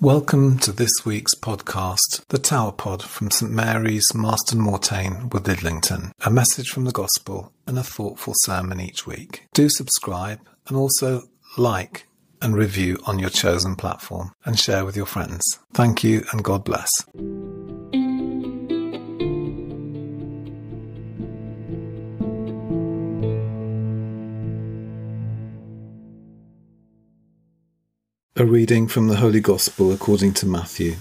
Welcome to this week's podcast, The Tower Pod from St Mary's, Marston Moretaine, with Lidlington. A message from the Gospel and a thoughtful sermon each week. Do subscribe and also like and review on your chosen platform and share with your friends. Thank you and God bless. A reading from the Holy Gospel according to Matthew.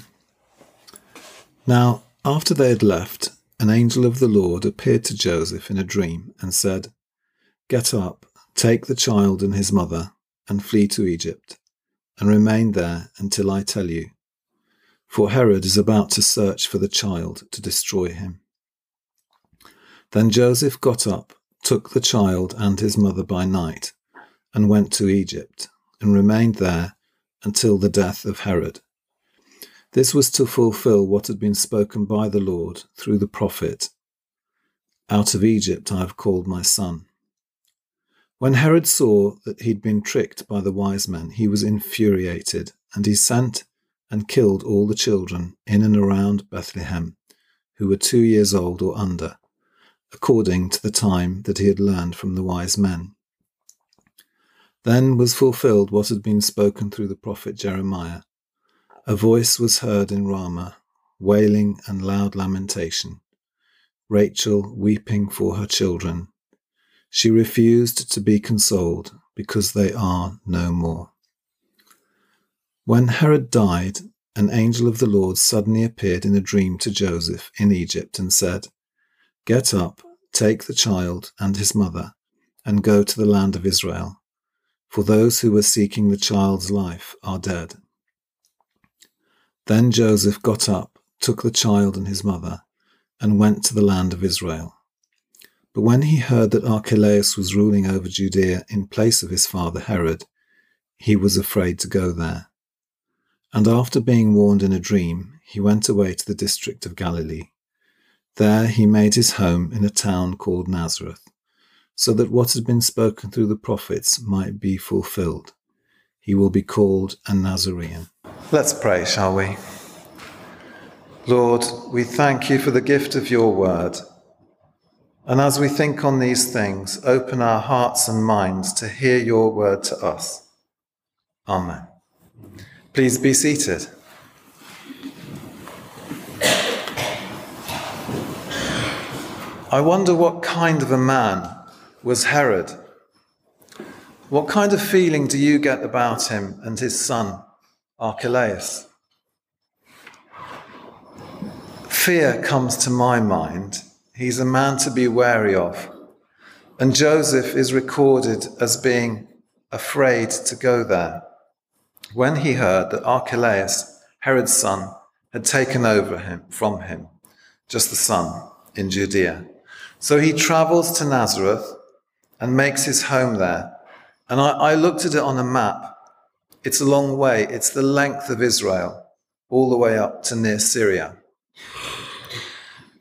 Now, after they had left, an angel of the Lord appeared to Joseph in a dream and said, Get up, take the child and his mother, and flee to Egypt, and remain there until I tell you. For Herod is about to search for the child to destroy him. Then Joseph got up, took the child and his mother by night, and went to Egypt, and remained there until the death of Herod. This was to fulfill what had been spoken by the Lord through the prophet Out of Egypt I have called my son. When Herod saw that he'd been tricked by the wise men, he was infuriated, and he sent and killed all the children in and around Bethlehem who were two years old or under, according to the time that he had learned from the wise men. Then was fulfilled what had been spoken through the prophet Jeremiah. A voice was heard in Ramah, wailing and loud lamentation. Rachel weeping for her children. She refused to be consoled because they are no more. When Herod died, an angel of the Lord suddenly appeared in a dream to Joseph in Egypt and said, Get up, take the child and his mother, and go to the land of Israel for those who were seeking the child's life are dead. Then Joseph got up, took the child and his mother, and went to the land of Israel. But when he heard that Archelaus was ruling over Judea in place of his father Herod, he was afraid to go there. And after being warned in a dream, he went away to the district of Galilee. There he made his home in a town called Nazareth so that what had been spoken through the prophets might be fulfilled. He will be called a Nazarene. Let's pray, shall we? Lord, we thank you for the gift of your word. And as we think on these things, open our hearts and minds to hear your word to us. Amen. Please be seated. I wonder what kind of a man was Herod. What kind of feeling do you get about him and his son, Archelaus? Fear comes to my mind. He's a man to be wary of. And Joseph is recorded as being afraid to go there. When he heard that Archelaus, Herod's son, had taken over him from him, just the son, in Judea. So he travels to Nazareth and makes his home there. And I, I looked at it on a map. It's a long way, it's the length of Israel, all the way up to near Syria.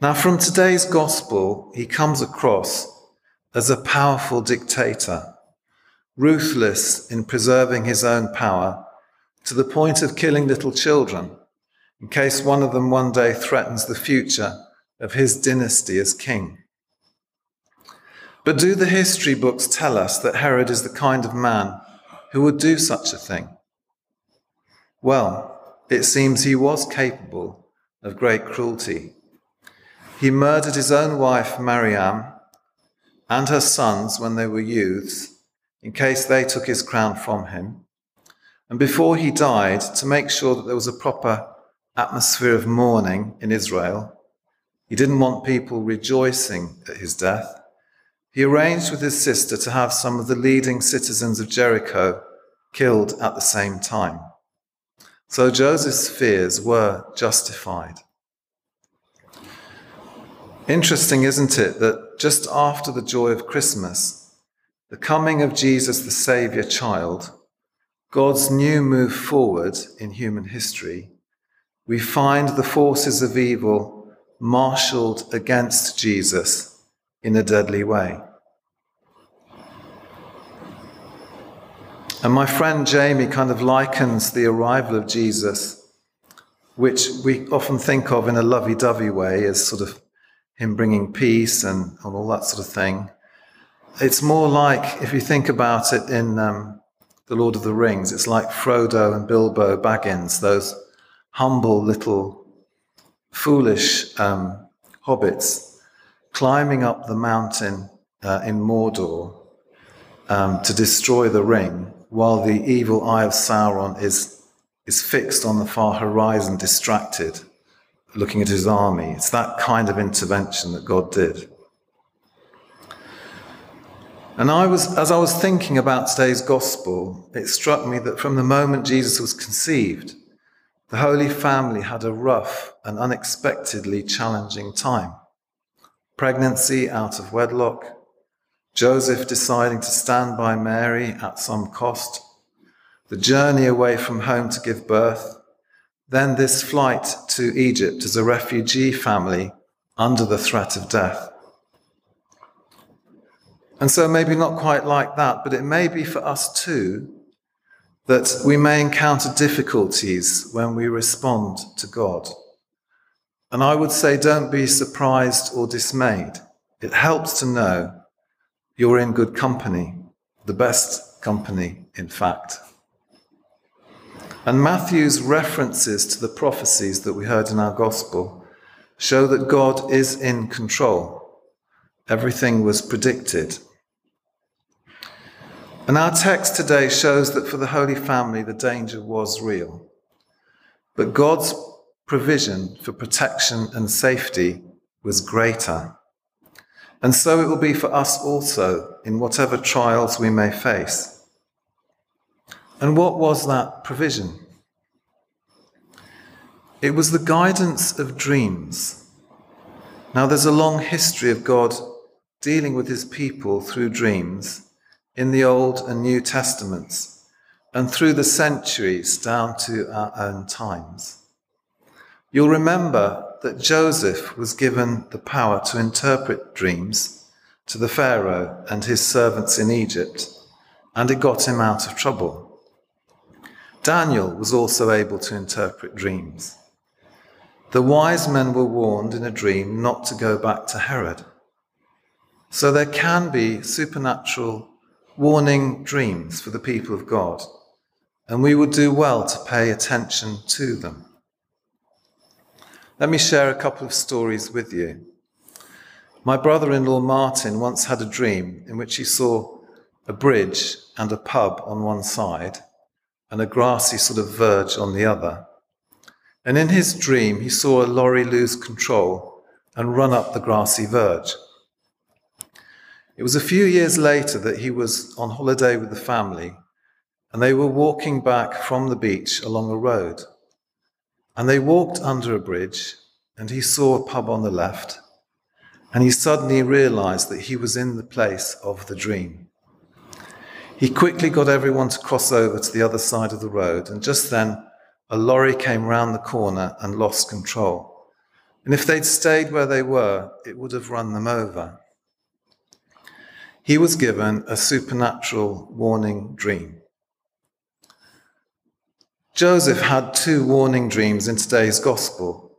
Now, from today's gospel, he comes across as a powerful dictator, ruthless in preserving his own power to the point of killing little children in case one of them one day threatens the future of his dynasty as king. But do the history books tell us that Herod is the kind of man who would do such a thing? Well, it seems he was capable of great cruelty. He murdered his own wife, Mariam, and her sons when they were youths, in case they took his crown from him. And before he died, to make sure that there was a proper atmosphere of mourning in Israel, he didn't want people rejoicing at his death. He arranged with his sister to have some of the leading citizens of Jericho killed at the same time. So Joseph's fears were justified. Interesting, isn't it, that just after the joy of Christmas, the coming of Jesus, the Saviour child, God's new move forward in human history, we find the forces of evil marshaled against Jesus in a deadly way. And my friend Jamie kind of likens the arrival of Jesus which we often think of in a lovey dovey way as sort of him bringing peace and, and all that sort of thing. It's more like, if you think about it in um, The Lord of the Rings, it's like Frodo and Bilbo Baggins, those humble little foolish um, hobbits climbing up the mountain uh, in Mordor um, to destroy the ring, while the evil eye of Sauron is, is fixed on the far horizon, distracted, looking at his army. It's that kind of intervention that God did. And I was, as I was thinking about today's gospel, it struck me that from the moment Jesus was conceived, the Holy Family had a rough and unexpectedly challenging time. Pregnancy out of wedlock, Joseph deciding to stand by Mary at some cost, the journey away from home to give birth, then this flight to Egypt as a refugee family under the threat of death. And so, maybe not quite like that, but it may be for us too that we may encounter difficulties when we respond to God. And I would say, don't be surprised or dismayed. It helps to know you're in good company, the best company, in fact. And Matthew's references to the prophecies that we heard in our gospel show that God is in control. Everything was predicted. And our text today shows that for the Holy Family, the danger was real. But God's provision for protection and safety was greater. And so it will be for us also in whatever trials we may face. And what was that provision? It was the guidance of dreams. Now, there's a long history of God dealing with his people through dreams in the Old and New Testaments and through the centuries down to our own times. You'll remember that Joseph was given the power to interpret dreams to the Pharaoh and his servants in Egypt, and it got him out of trouble. Daniel was also able to interpret dreams. The wise men were warned in a dream not to go back to Herod. So there can be supernatural warning dreams for the people of God, and we would do well to pay attention to them. Let me share a couple of stories with you. My brother in law Martin once had a dream in which he saw a bridge and a pub on one side and a grassy sort of verge on the other. And in his dream, he saw a lorry lose control and run up the grassy verge. It was a few years later that he was on holiday with the family, and they were walking back from the beach along a road. And they walked under a bridge, and he saw a pub on the left, and he suddenly realized that he was in the place of the dream. He quickly got everyone to cross over to the other side of the road, and just then a lorry came round the corner and lost control. And if they'd stayed where they were, it would have run them over. He was given a supernatural warning dream. Joseph had two warning dreams in today's gospel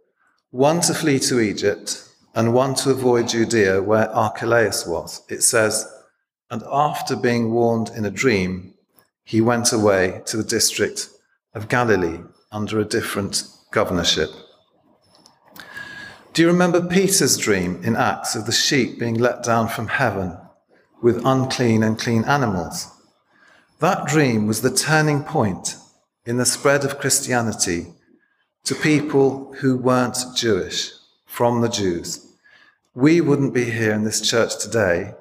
one to flee to Egypt and one to avoid Judea where Archelaus was. It says, And after being warned in a dream, he went away to the district of Galilee under a different governorship. Do you remember Peter's dream in Acts of the sheep being let down from heaven with unclean and clean animals? That dream was the turning point in the spread of Christianity to people who weren't Jewish from the Jews. We wouldn't be here in this church today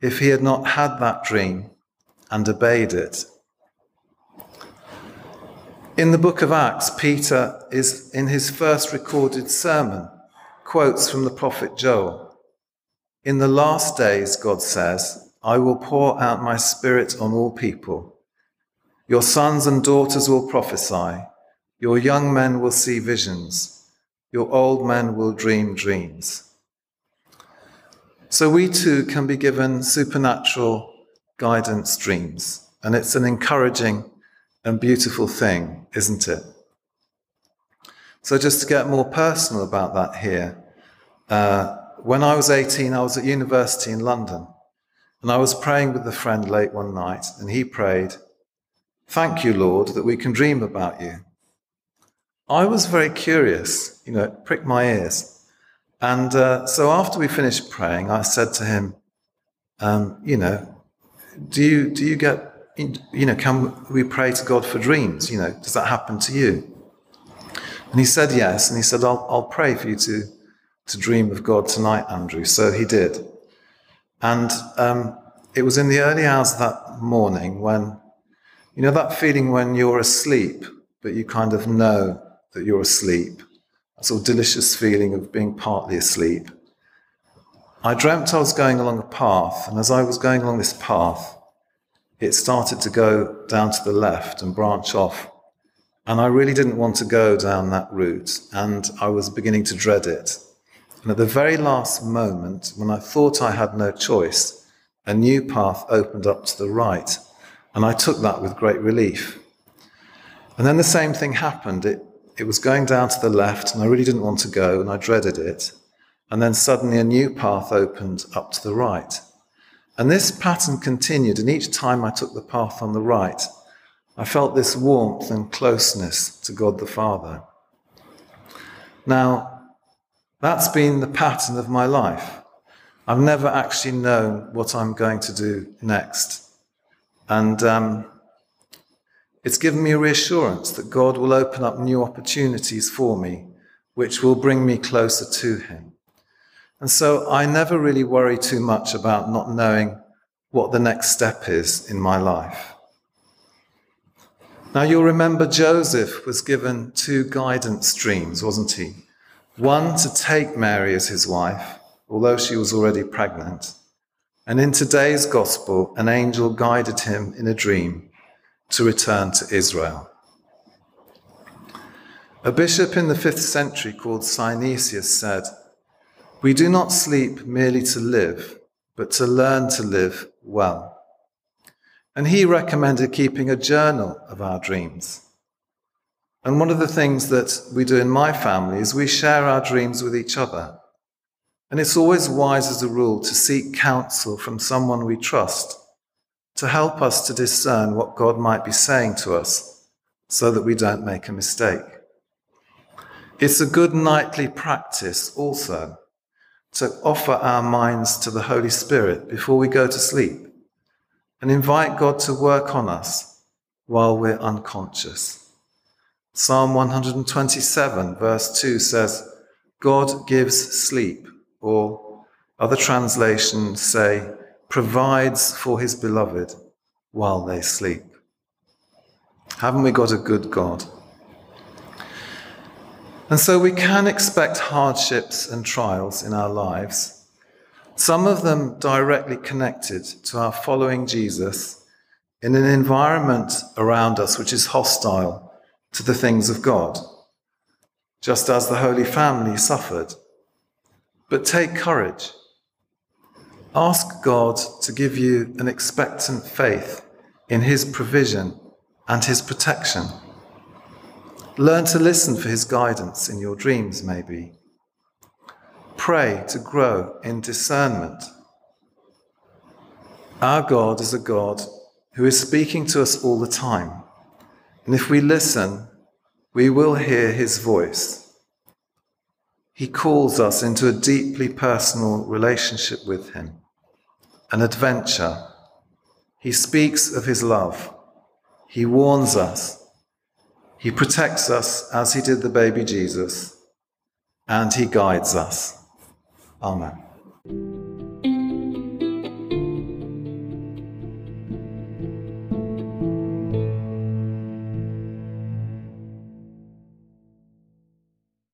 if he had not had that dream and obeyed it. In the book of Acts, Peter is in his first recorded sermon, quotes from the prophet Joel. In the last days, God says, I will pour out my spirit on all people. Your sons and daughters will prophesy. Your young men will see visions. Your old men will dream dreams. So we too can be given supernatural guidance dreams. And it's an encouraging and beautiful thing, isn't it? So, just to get more personal about that here, uh, when I was 18, I was at university in London, and I was praying with a friend late one night, and he prayed, Thank you, Lord, that we can dream about you. I was very curious, you know, it pricked my ears. And uh, so after we finished praying, I said to him, um, you know, do you, do you get, you know, can we pray to God for dreams? You know, does that happen to you? And he said yes. And he said, I'll, I'll pray for you to, to dream of God tonight, Andrew. So he did. And um, it was in the early hours of that morning when, you know, that feeling when you're asleep, but you kind of know that you're asleep, that sort of delicious feeling of being partly asleep. I dreamt I was going along a path, and as I was going along this path, it started to go down to the left and branch off. And I really didn't want to go down that route, and I was beginning to dread it. And at the very last moment, when I thought I had no choice, a new path opened up to the right, and I took that with great relief. And then the same thing happened. It, it was going down to the left, and I really didn't want to go, and I dreaded it. And then suddenly a new path opened up to the right. And this pattern continued, and each time I took the path on the right, I felt this warmth and closeness to God the Father. Now, that's been the pattern of my life. I've never actually known what I'm going to do next. And um, it's given me a reassurance that God will open up new opportunities for me, which will bring me closer to Him. And so I never really worry too much about not knowing what the next step is in my life. Now you'll remember Joseph was given two guidance streams, wasn't he? One to take Mary as his wife, although she was already pregnant. And in today's gospel, an angel guided him in a dream to return to Israel. A bishop in the fifth century called Synesius said, we do not sleep merely to live, but to learn to live well. And he recommended keeping a journal of our dreams. And one of the things that we do in my family is we share our dreams with each other. And it's always wise as a rule to seek counsel from someone we trust to help us to discern what God might be saying to us so that we don't make a mistake. It's a good nightly practice also to offer our minds to the Holy Spirit before we go to sleep and invite God to work on us while we're unconscious. Psalm 127, verse 2 says, God gives sleep, or other translations say, provides for his beloved while they sleep. Haven't we got a good God? And so we can expect hardships and trials in our lives, some of them directly connected to our following Jesus in an environment around us which is hostile to the things of God, just as the Holy Family suffered. But take courage. Ask God to give you an expectant faith in His provision and His protection. Learn to listen for his guidance in your dreams, maybe. Pray to grow in discernment. Our God is a God who is speaking to us all the time. And if we listen, we will hear his voice. He calls us into a deeply personal relationship with him, an adventure. He speaks of his love. He warns us he protects us as he did the baby Jesus, and he guides us. Amen.